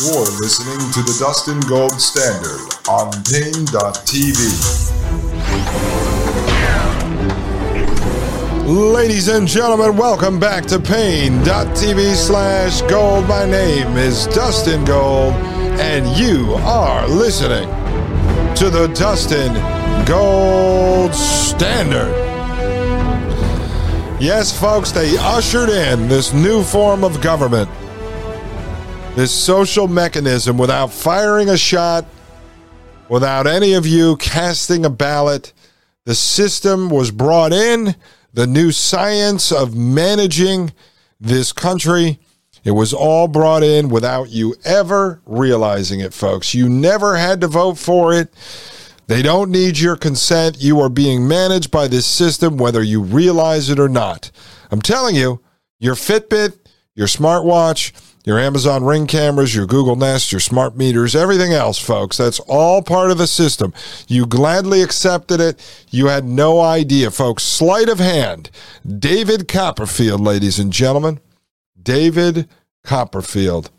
You're listening to the Dustin Gold Standard on Paine.tv. Ladies and gentlemen, welcome back to Paine.tv slash gold. My name is Dustin Gold, and you are listening to the Dustin Gold Standard. Yes, folks, they ushered in this new form of government, this social mechanism without firing a shot, without any of you casting a ballot. The system was brought in the new science of managing this country. It was all brought in without you ever realizing it, folks. You never had to vote for it. They don't need your consent. You are being managed by this system, whether you realize it or not. I'm telling you, your Fitbit, your smartwatch, your Amazon Ring cameras, your Google Nest, your smart meters, everything else, folks. That's all part of the system. You gladly accepted it. You had no idea, folks. Sleight of hand. David Copperfield, ladies and gentlemen. David Copperfield.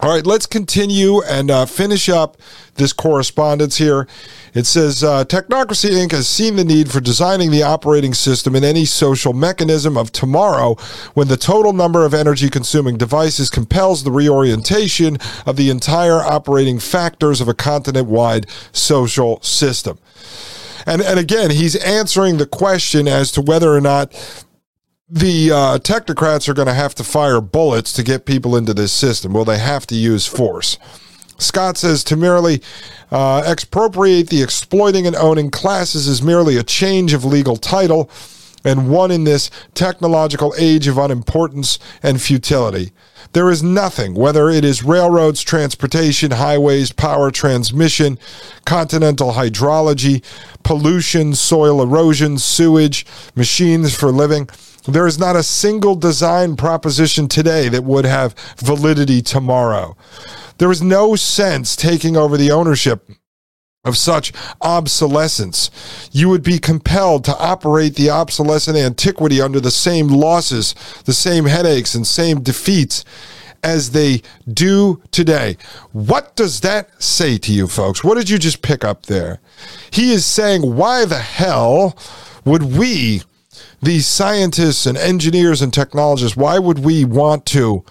All right, let's continue and uh, finish up this correspondence here. It says uh, Technocracy Inc. has seen the need for designing the operating system in any social mechanism of tomorrow when the total number of energy consuming devices compels the reorientation of the entire operating factors of a continent wide social system. And, and again, he's answering the question as to whether or not the uh, technocrats are going to have to fire bullets to get people into this system. Will they have to use force? Scott says to merely uh, expropriate the exploiting and owning classes is merely a change of legal title and one in this technological age of unimportance and futility. There is nothing, whether it is railroads, transportation, highways, power transmission, continental hydrology, pollution, soil erosion, sewage, machines for living there is not a single design proposition today that would have validity tomorrow. There is no sense taking over the ownership of such obsolescence. You would be compelled to operate the obsolescent antiquity under the same losses, the same headaches, and same defeats as they do today. What does that say to you, folks? What did you just pick up there? He is saying, why the hell would we these scientists and engineers and technologists, why would we want to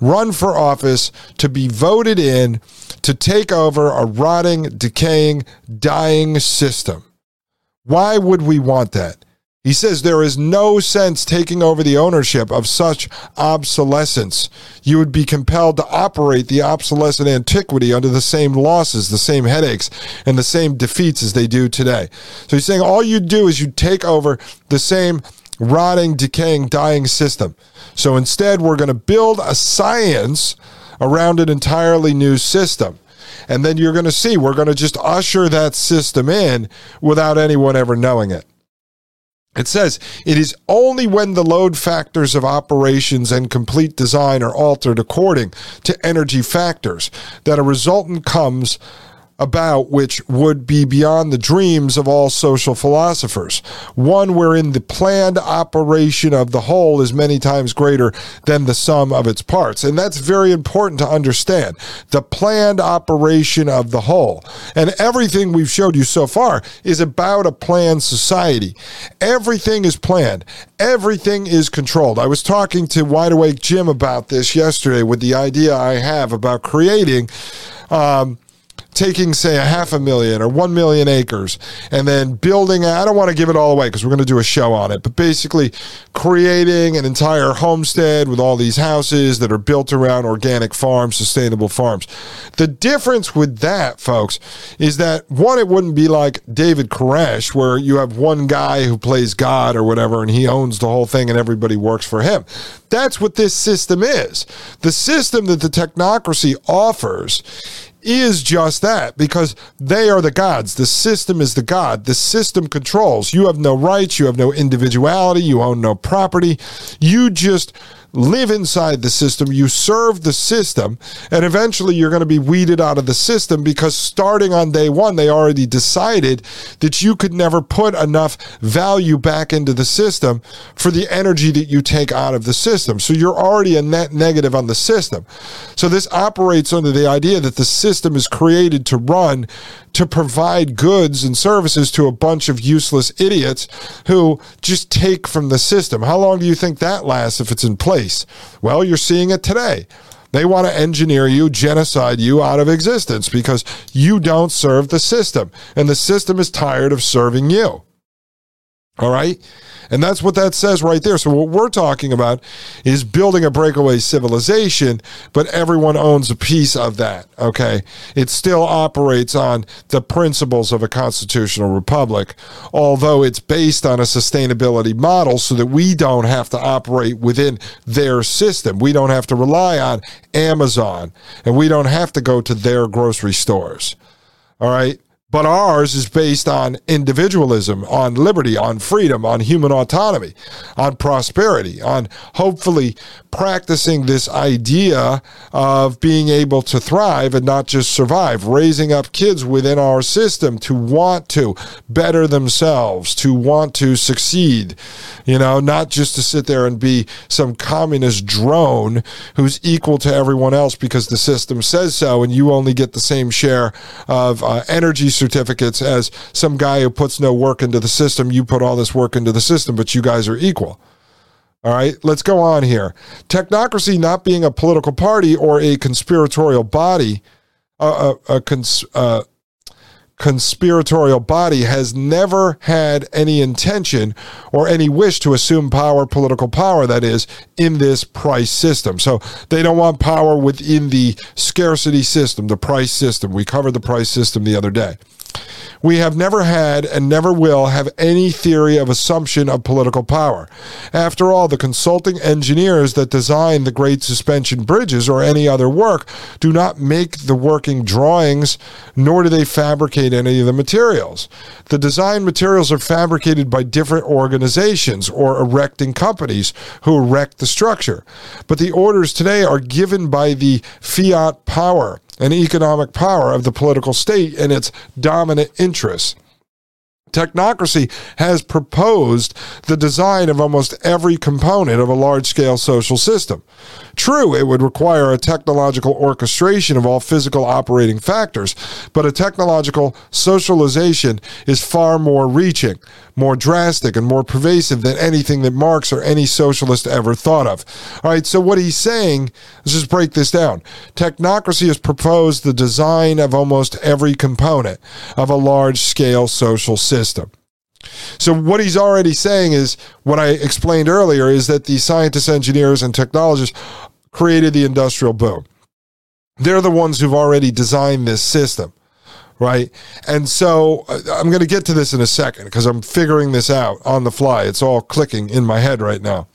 run for office to be voted in to take over a rotting, decaying, dying system? Why would we want that? He says there is no sense taking over the ownership of such obsolescence. You would be compelled to operate the obsolescent antiquity under the same losses, the same headaches, and the same defeats as they do today. So he's saying all you do is you take over the same rotting, decaying, dying system. So instead, we're going to build a science around an entirely new system. And then you're going to see we're going to just usher that system in without anyone ever knowing it. It says it is only when the load factors of operations and complete design are altered according to energy factors that a resultant comes about which would be beyond the dreams of all social philosophers. One wherein the planned operation of the whole is many times greater than the sum of its parts. And that's very important to understand. The planned operation of the whole. And everything we've showed you so far is about a planned society. Everything is planned. Everything is controlled. I was talking to Wide Awake Jim about this yesterday with the idea I have about creating um, taking, say, a half a million or one million acres and then building, I don't want to give it all away because we're going to do a show on it, but basically creating an entire homestead with all these houses that are built around organic farms, sustainable farms. The difference with that, folks, is that one, it wouldn't be like David Koresh, where you have one guy who plays God or whatever and he owns the whole thing and everybody works for him. That's what this system is. The system that the technocracy offers is just that because they are the gods. The system is the god. The system controls. You have no rights. You have no individuality. You own no property. You just live inside the system, you serve the system, and eventually you're going to be weeded out of the system because starting on day one, they already decided that you could never put enough value back into the system for the energy that you take out of the system. So you're already a net negative on the system. So this operates under the idea that the system is created to run to provide goods and services to a bunch of useless idiots who just take from the system. How long do you think that lasts if it's in place? Well, you're seeing it today. They want to engineer you, genocide you out of existence because you don't serve the system. And the system is tired of serving you. All right? And that's what that says right there. So, what we're talking about is building a breakaway civilization, but everyone owns a piece of that. Okay. It still operates on the principles of a constitutional republic, although it's based on a sustainability model so that we don't have to operate within their system. We don't have to rely on Amazon and we don't have to go to their grocery stores. All right. But ours is based on individualism, on liberty, on freedom, on human autonomy, on prosperity, on hopefully practicing this idea of being able to thrive and not just survive, raising up kids within our system to want to better themselves, to want to succeed, you know, not just to sit there and be some communist drone who's equal to everyone else because the system says so and you only get the same share of uh, energy certificates as some guy who puts no work into the system. You put all this work into the system, but you guys are equal. All right, let's go on here. Technocracy not being a political party or a conspiratorial body, uh, a, a cons, uh, conspiratorial body has never had any intention or any wish to assume power, political power, that is, in this price system. So they don't want power within the scarcity system, the price system. We covered the price system the other day. We have never had and never will have any theory of assumption of political power. After all, the consulting engineers that design the Great Suspension Bridges or any other work do not make the working drawings, nor do they fabricate any of the materials. The design materials are fabricated by different organizations or erecting companies who erect the structure. But the orders today are given by the fiat power and economic power of the political state and its dominant interests. Technocracy has proposed the design of almost every component of a large scale social system. True, it would require a technological orchestration of all physical operating factors, but a technological socialization is far more reaching, more drastic, and more pervasive than anything that Marx or any socialist ever thought of. All right, so what he's saying, let's just break this down. Technocracy has proposed the design of almost every component of a large scale social system. So what he's already saying is what I explained earlier is that the scientists, engineers, and technologists created the industrial boom. They're the ones who've already designed this system, right? And so uh, I'm going to get to this in a second because I'm figuring this out on the fly. It's all clicking in my head right now.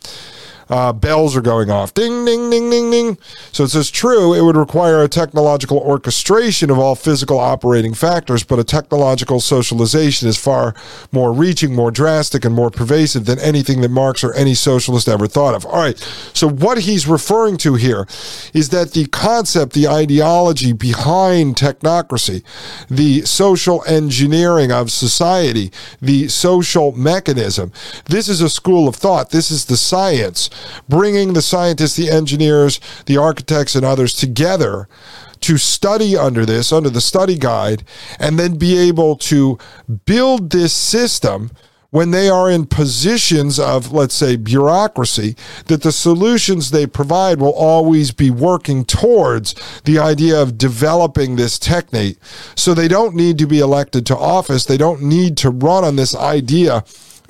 Uh, bells are going off. Ding, ding, ding, ding, ding. So it says true, it would require a technological orchestration of all physical operating factors, but a technological socialization is far more reaching, more drastic, and more pervasive than anything that Marx or any socialist ever thought of. All right. So what he's referring to here is that the concept, the ideology behind technocracy, the social engineering of society, the social mechanism, this is a school of thought. This is the science bringing the scientists, the engineers, the architects, and others together to study under this, under the study guide, and then be able to build this system when they are in positions of, let's say, bureaucracy, that the solutions they provide will always be working towards the idea of developing this technique. So they don't need to be elected to office. They don't need to run on this idea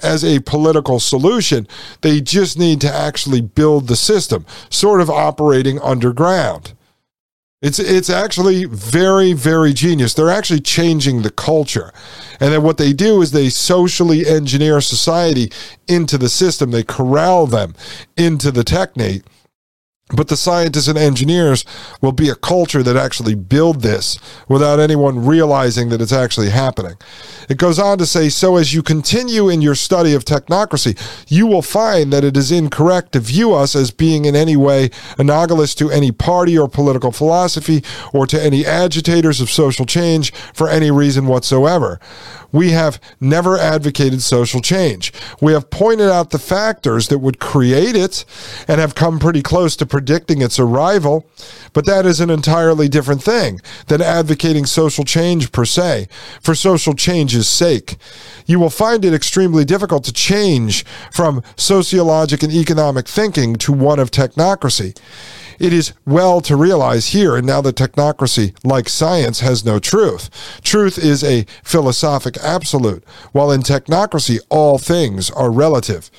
as a political solution. They just need to actually build the system, sort of operating underground. It's it's actually very very genius. They're actually changing the culture, and then what they do is they socially engineer society into the system. They corral them into the technate but the scientists and engineers will be a culture that actually build this without anyone realizing that it's actually happening. It goes on to say so as you continue in your study of technocracy, you will find that it is incorrect to view us as being in any way analogous to any party or political philosophy or to any agitators of social change for any reason whatsoever. We have never advocated social change. We have pointed out the factors that would create it and have come pretty close to predicting its arrival, but that is an entirely different thing than advocating social change per se, for social change's sake. You will find it extremely difficult to change from sociologic and economic thinking to one of technocracy. It is well to realize here and now that technocracy, like science, has no truth. Truth is a philosophic absolute, while in technocracy, all things are relative.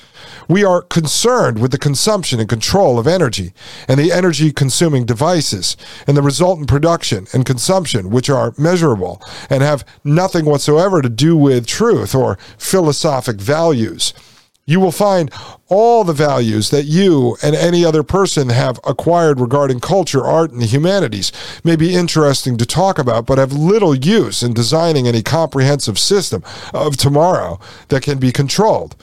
We are concerned with the consumption and control of energy and the energy consuming devices and the resultant production and consumption, which are measurable and have nothing whatsoever to do with truth or philosophic values you will find all the values that you and any other person have acquired regarding culture, art, and the humanities may be interesting to talk about, but have little use in designing any comprehensive system of tomorrow that can be controlled.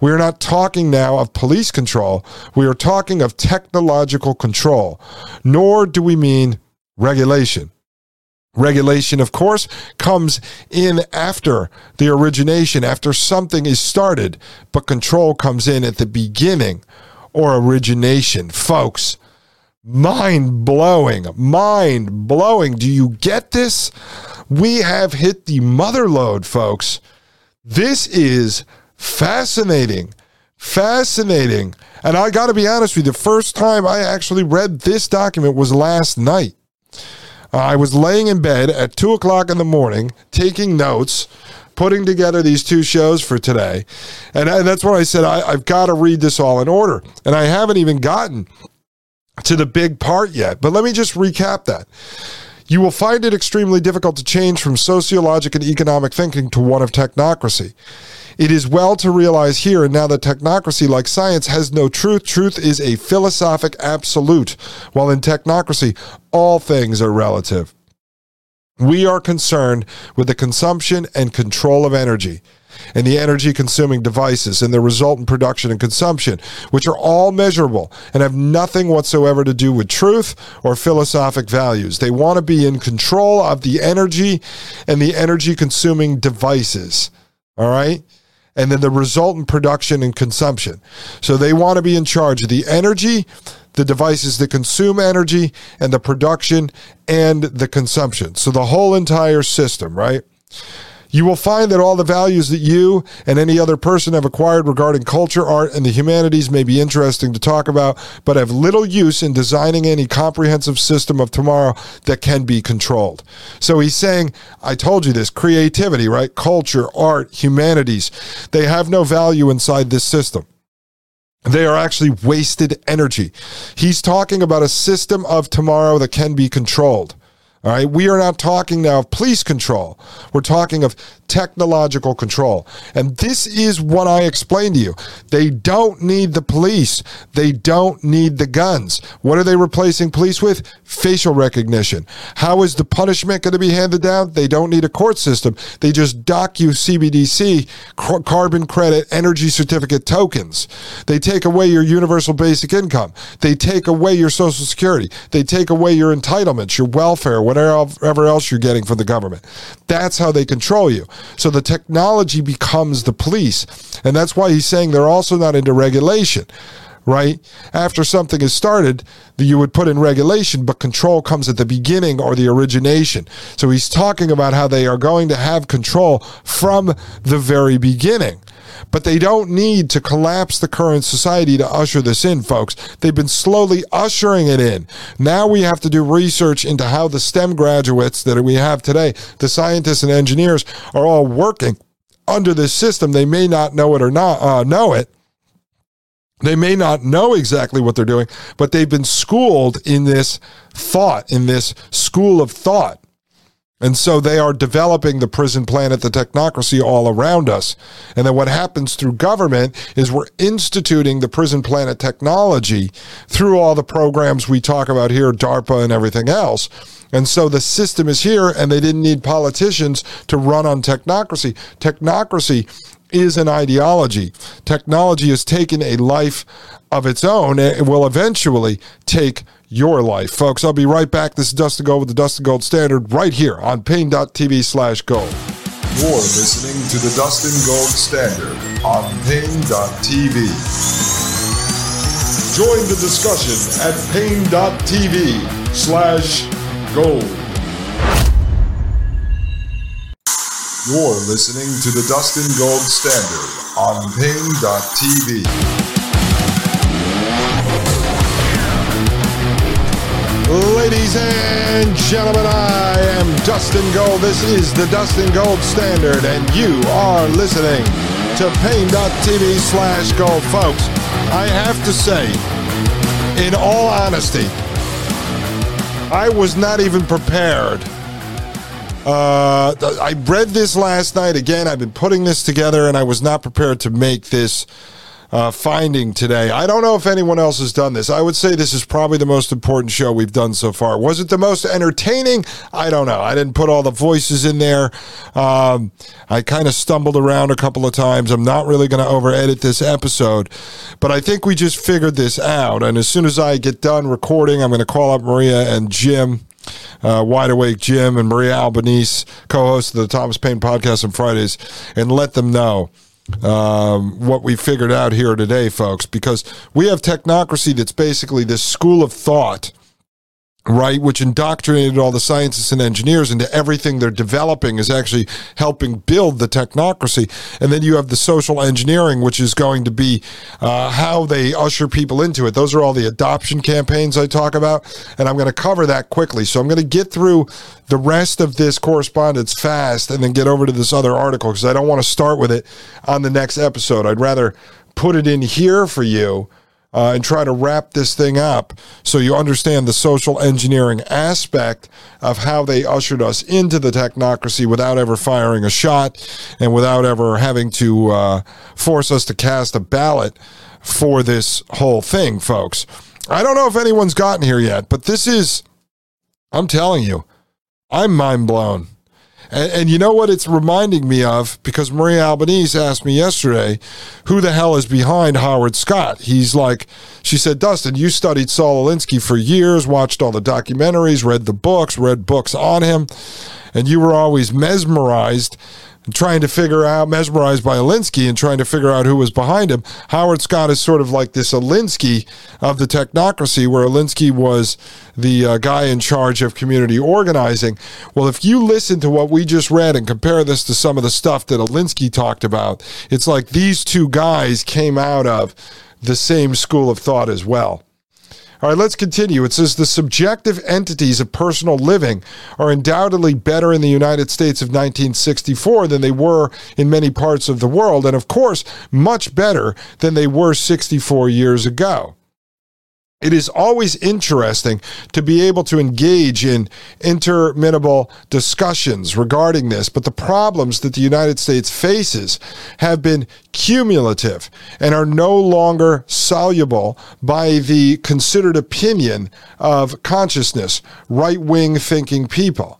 We are not talking now of police control, we are talking of technological control, nor do we mean regulation. Regulation, of course, comes in after the origination, after something is started, but control comes in at the beginning or origination. Folks, mind blowing, mind blowing. Do you get this? We have hit the mother lode, folks. This is fascinating. Fascinating. And I got to be honest with you, the first time I actually read this document was last night. Uh, I was laying in bed at two o'clock in the morning taking notes, putting together these two shows for today. And, and that's when I said, I, I've got to read this all in order. And I haven't even gotten to the big part yet. But let me just recap that. You will find it extremely difficult to change from sociologic and economic thinking to one of technocracy. It is well to realize here and now that technocracy, like science, has no truth. Truth is a philosophic absolute, while in technocracy, all things are relative. We are concerned with the consumption and control of energy and the energy consuming devices and the resultant production and consumption, which are all measurable and have nothing whatsoever to do with truth or philosophic values. They want to be in control of the energy and the energy consuming devices. All right? And then the resultant production and consumption. So they want to be in charge of the energy, the devices that consume energy, and the production and the consumption. So the whole entire system, right? You will find that all the values that you and any other person have acquired regarding culture, art, and the humanities may be interesting to talk about, but have little use in designing any comprehensive system of tomorrow that can be controlled. So he's saying, I told you this creativity, right? Culture, art, humanities, they have no value inside this system. They are actually wasted energy. He's talking about a system of tomorrow that can be controlled. All right. We are not talking now of police control. We're talking of technological control. And this is what I explained to you. They don't need the police, they don't need the guns. What are they replacing police with? Facial recognition. How is the punishment going to be handed down? They don't need a court system. They just dock you CBDC, carbon credit, energy certificate tokens. They take away your universal basic income. They take away your social security. They take away your entitlements, your welfare, whatever else you're getting from the government. That's how they control you. So the technology becomes the police. And that's why he's saying they're also not into regulation right? After something is started, you would put in regulation, but control comes at the beginning or the origination. So he's talking about how they are going to have control from the very beginning. But they don't need to collapse the current society to usher this in, folks. They've been slowly ushering it in. Now we have to do research into how the STEM graduates that we have today, the scientists and engineers, are all working under this system. They may not know it or not uh, know it. They may not know exactly what they're doing, but they've been schooled in this thought, in this school of thought. And so they are developing the prison planet, the technocracy all around us. And then what happens through government is we're instituting the prison planet technology through all the programs we talk about here, DARPA and everything else. And so the system is here, and they didn't need politicians to run on technocracy. Technocracy is an ideology. Technology has taken a life of its own and will eventually take your life. Folks, I'll be right back. This is Dustin Gold with the Dustin Gold Standard right here on Paine.tv slash gold. You're listening to the Dustin Gold Standard on Paine.tv. Join the discussion at Paine.tv slash gold. You're listening to the Dustin Gold Standard on Paine.tv. Ladies and gentlemen, I am Dustin Gold. This is the Dustin Gold Standard, and you are listening to Paine.tv slash gold. Folks, I have to say, in all honesty, I was not even prepared. Uh, I read this last night again. I've been putting this together, and I was not prepared to make this uh, finding today. I don't know if anyone else has done this. I would say this is probably the most important show we've done so far. Was it the most entertaining? I don't know. I didn't put all the voices in there. Um, I kind of stumbled around a couple of times. I'm not really going to over edit this episode, but I think we just figured this out. And as soon as I get done recording, I'm going to call up Maria and Jim. Uh, Wide Awake Jim and Maria Albanese, co host of the Thomas Paine podcast on Fridays, and let them know um, what we figured out here today, folks, because we have technocracy that's basically this school of thought right, which indoctrinated all the scientists and engineers into everything they're developing is actually helping build the technocracy. And then you have the social engineering, which is going to be uh, how they usher people into it. Those are all the adoption campaigns I talk about. And I'm going to cover that quickly. So I'm going to get through the rest of this correspondence fast and then get over to this other article because I don't want to start with it on the next episode. I'd rather put it in here for you uh, and try to wrap this thing up so you understand the social engineering aspect of how they ushered us into the technocracy without ever firing a shot and without ever having to uh, force us to cast a ballot for this whole thing, folks. I don't know if anyone's gotten here yet, but this is, I'm telling you, I'm mind blown. And, and, you know what it's reminding me of? Because Maria Albanese asked me yesterday, who the hell is behind Howard Scott? He's like, she said, Dustin, you studied Saul Alinsky for years, watched all the documentaries, read the books, read books on him, and you were always mesmerized trying to figure out, mesmerized by Alinsky and trying to figure out who was behind him. Howard Scott is sort of like this Alinsky of the technocracy, where Alinsky was the uh, guy in charge of community organizing. Well, if you listen to what we just read and compare this to some of the stuff that Alinsky talked about, it's like these two guys came out of the same school of thought as well. All right, let's continue. It says the subjective entities of personal living are undoubtedly better in the United States of 1964 than they were in many parts of the world, and of course, much better than they were 64 years ago. It is always interesting to be able to engage in interminable discussions regarding this, but the problems that the United States faces have been cumulative and are no longer soluble by the considered opinion of consciousness, right wing thinking people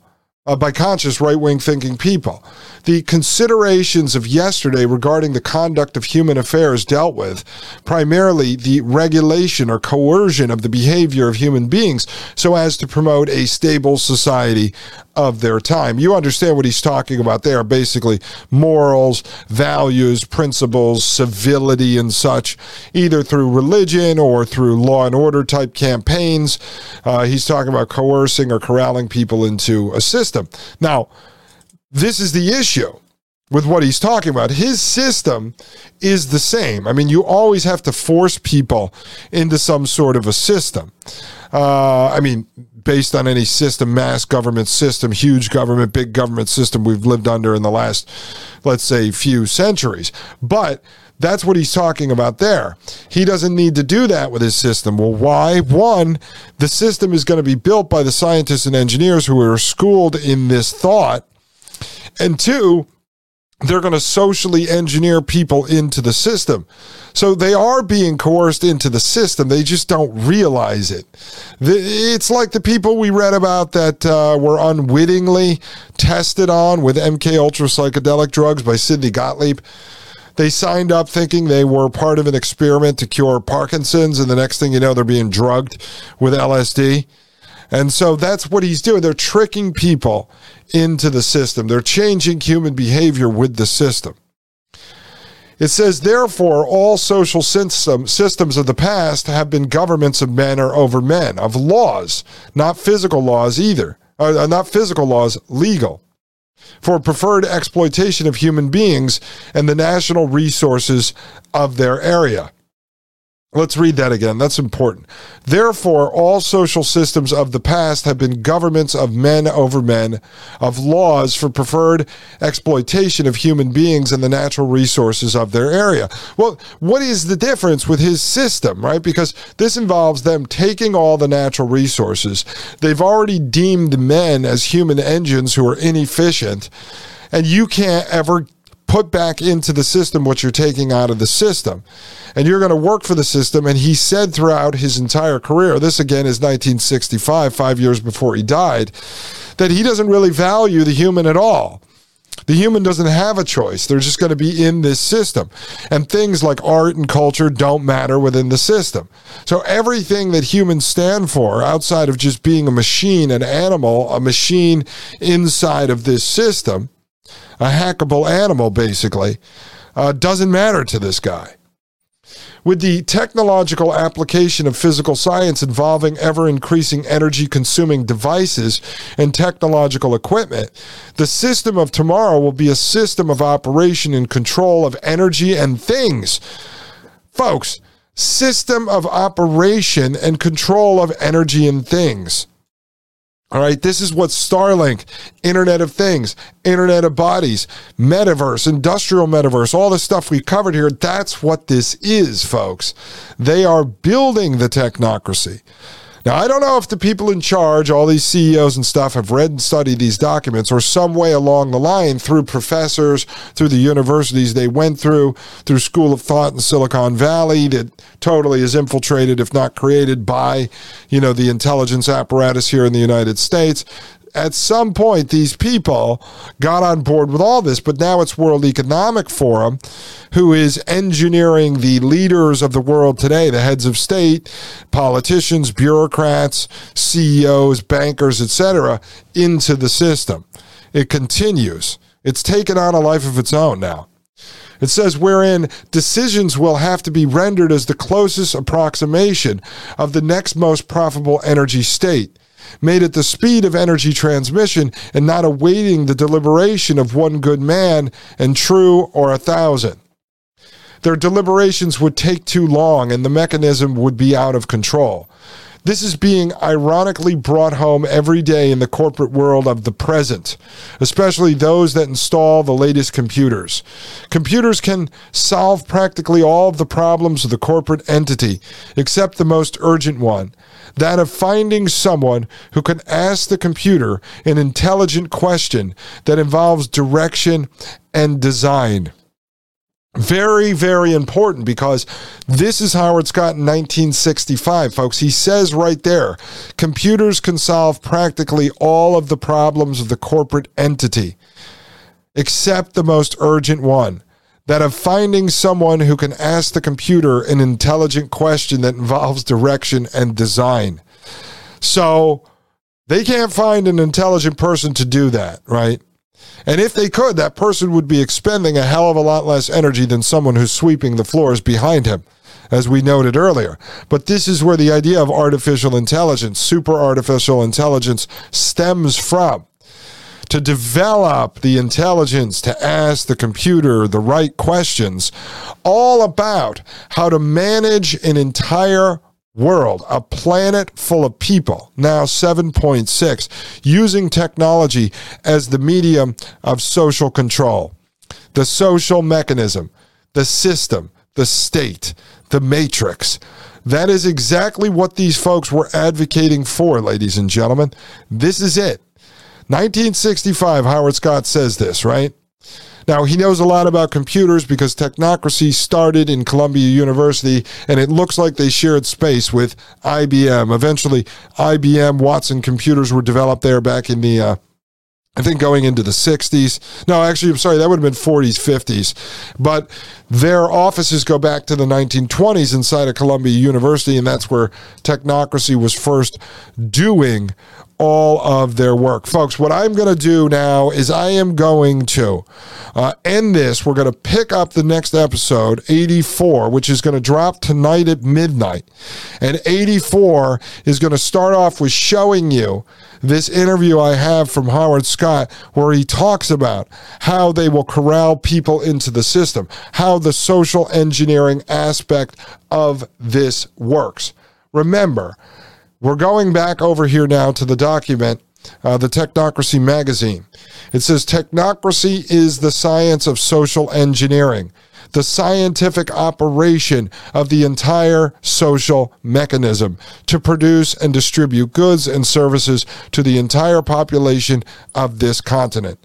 uh, by conscious right wing thinking people. The considerations of yesterday regarding the conduct of human affairs dealt with primarily the regulation or coercion of the behavior of human beings so as to promote a stable society of their time. You understand what he's talking about there basically morals, values, principles, civility, and such, either through religion or through law and order type campaigns. Uh, he's talking about coercing or corralling people into a system. Now, this is the issue with what he's talking about. His system is the same. I mean, you always have to force people into some sort of a system. Uh, I mean, based on any system, mass government system, huge government, big government system we've lived under in the last, let's say, few centuries. But that's what he's talking about there. He doesn't need to do that with his system. Well, why? One, the system is going to be built by the scientists and engineers who are schooled in this thought and two, they're going to socially engineer people into the system. So they are being coerced into the system. They just don't realize it. It's like the people we read about that uh, were unwittingly tested on with MK Ultra psychedelic drugs by Sidney Gottlieb. They signed up thinking they were part of an experiment to cure Parkinson's, and the next thing you know, they're being drugged with LSD. And so that's what he's doing. They're tricking people into the system. They're changing human behavior with the system. It says, therefore, all social system, systems of the past have been governments of men or over men, of laws, not physical laws either, uh, not physical laws, legal, for preferred exploitation of human beings and the national resources of their area. Let's read that again. That's important. Therefore, all social systems of the past have been governments of men over men, of laws for preferred exploitation of human beings and the natural resources of their area. Well, what is the difference with his system, right? Because this involves them taking all the natural resources. They've already deemed men as human engines who are inefficient, and you can't ever put back into the system what you're taking out of the system. And you're going to work for the system. And he said throughout his entire career, this again is 1965, five years before he died, that he doesn't really value the human at all. The human doesn't have a choice. They're just going to be in this system. And things like art and culture don't matter within the system. So everything that humans stand for outside of just being a machine, an animal, a machine inside of this system, a hackable animal, basically, uh, doesn't matter to this guy. With the technological application of physical science involving ever increasing energy consuming devices and technological equipment, the system of tomorrow will be a system of operation and control of energy and things. Folks, system of operation and control of energy and things. All right, this is what Starlink, Internet of Things, Internet of Bodies, Metaverse, Industrial Metaverse, all the stuff we covered here, that's what this is, folks. They are building the technocracy. Now, I don't know if the people in charge, all these CEOs and stuff, have read and studied these documents or some way along the line through professors, through the universities they went through, through School of Thought in Silicon Valley that totally is infiltrated, if not created by, you know, the intelligence apparatus here in the United States at some point, these people got on board with all this, but now it's World Economic Forum who is engineering the leaders of the world today, the heads of state, politicians, bureaucrats, CEOs, bankers, etc., into the system. It continues. It's taken on a life of its own now. It says, wherein decisions will have to be rendered as the closest approximation of the next most profitable energy state made at the speed of energy transmission and not awaiting the deliberation of one good man and true or a thousand. Their deliberations would take too long and the mechanism would be out of control. This is being ironically brought home every day in the corporate world of the present, especially those that install the latest computers. Computers can solve practically all of the problems of the corporate entity, except the most urgent one that of finding someone who can ask the computer an intelligent question that involves direction and design. Very, very important because this is Howard Scott in 1965, folks. He says right there computers can solve practically all of the problems of the corporate entity, except the most urgent one that of finding someone who can ask the computer an intelligent question that involves direction and design. So they can't find an intelligent person to do that, right? And if they could, that person would be expending a hell of a lot less energy than someone who's sweeping the floors behind him, as we noted earlier. But this is where the idea of artificial intelligence, super artificial intelligence, stems from. To develop the intelligence to ask the computer the right questions, all about how to manage an entire world, a planet full of people, now 7.6, using technology as the medium of social control, the social mechanism, the system, the state, the matrix. That is exactly what these folks were advocating for, ladies and gentlemen. This is it. 1965, Howard Scott says this, right? Now, he knows a lot about computers because technocracy started in Columbia University, and it looks like they shared space with IBM. Eventually, IBM Watson computers were developed there back in the uh, I think going into the 60s. No, actually, I'm sorry, that would have been 40s, 50s. But their offices go back to the 1920s inside of Columbia University, and that's where technocracy was first doing all of their work. Folks, what I'm going to do now is I am going to uh, end this. We're going to pick up the next episode, 84, which is going to drop tonight at midnight. And 84 is going to start off with showing you this interview I have from Howard Scott, where he talks about how they will corral people into the system, how the social engineering aspect of this works. Remember, we're going back over here now to the document, uh, the Technocracy magazine. It says Technocracy is the science of social engineering, the scientific operation of the entire social mechanism to produce and distribute goods and services to the entire population of this continent.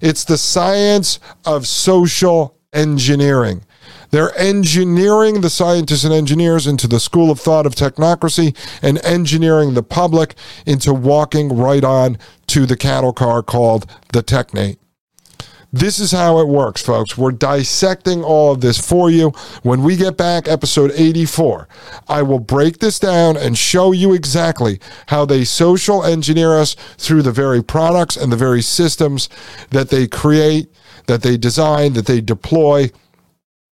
It's the science of social engineering. They're engineering the scientists and engineers into the school of thought of technocracy and engineering the public into walking right on to the cattle car called the Technate. This is how it works, folks. We're dissecting all of this for you. When we get back, episode 84, I will break this down and show you exactly how they social engineer us through the very products and the very systems that they create, that they design, that they deploy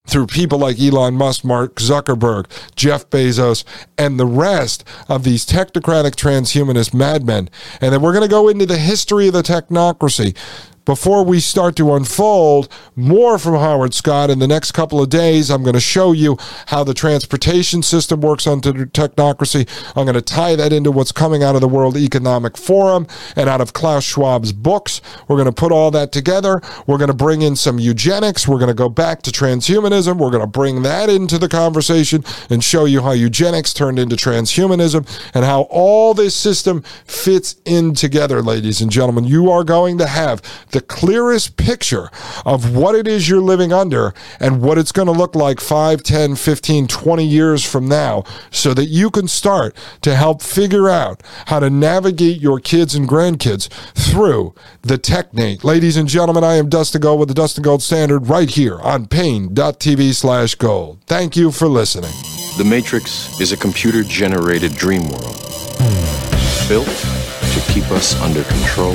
through people like Elon Musk, Mark Zuckerberg, Jeff Bezos, and the rest of these technocratic transhumanist madmen. And then we're going to go into the history of the technocracy before we start to unfold more from Howard Scott in the next couple of days, I'm going to show you how the transportation system works under technocracy. I'm going to tie that into what's coming out of the World Economic Forum and out of Klaus Schwab's books. We're going to put all that together. We're going to bring in some eugenics. We're going to go back to transhumanism. We're going to bring that into the conversation and show you how eugenics turned into transhumanism and how all this system fits in together, ladies and gentlemen. You are going to have the clearest picture of what it is you're living under and what it's going to look like 5, 10, 15, 20 years from now so that you can start to help figure out how to navigate your kids and grandkids through the Technate. Ladies and gentlemen, I am Dustin Gold with the Dustin Gold Standard right here on Paine.tv slash gold. Thank you for listening. The Matrix is a computer generated dream world built to keep us under control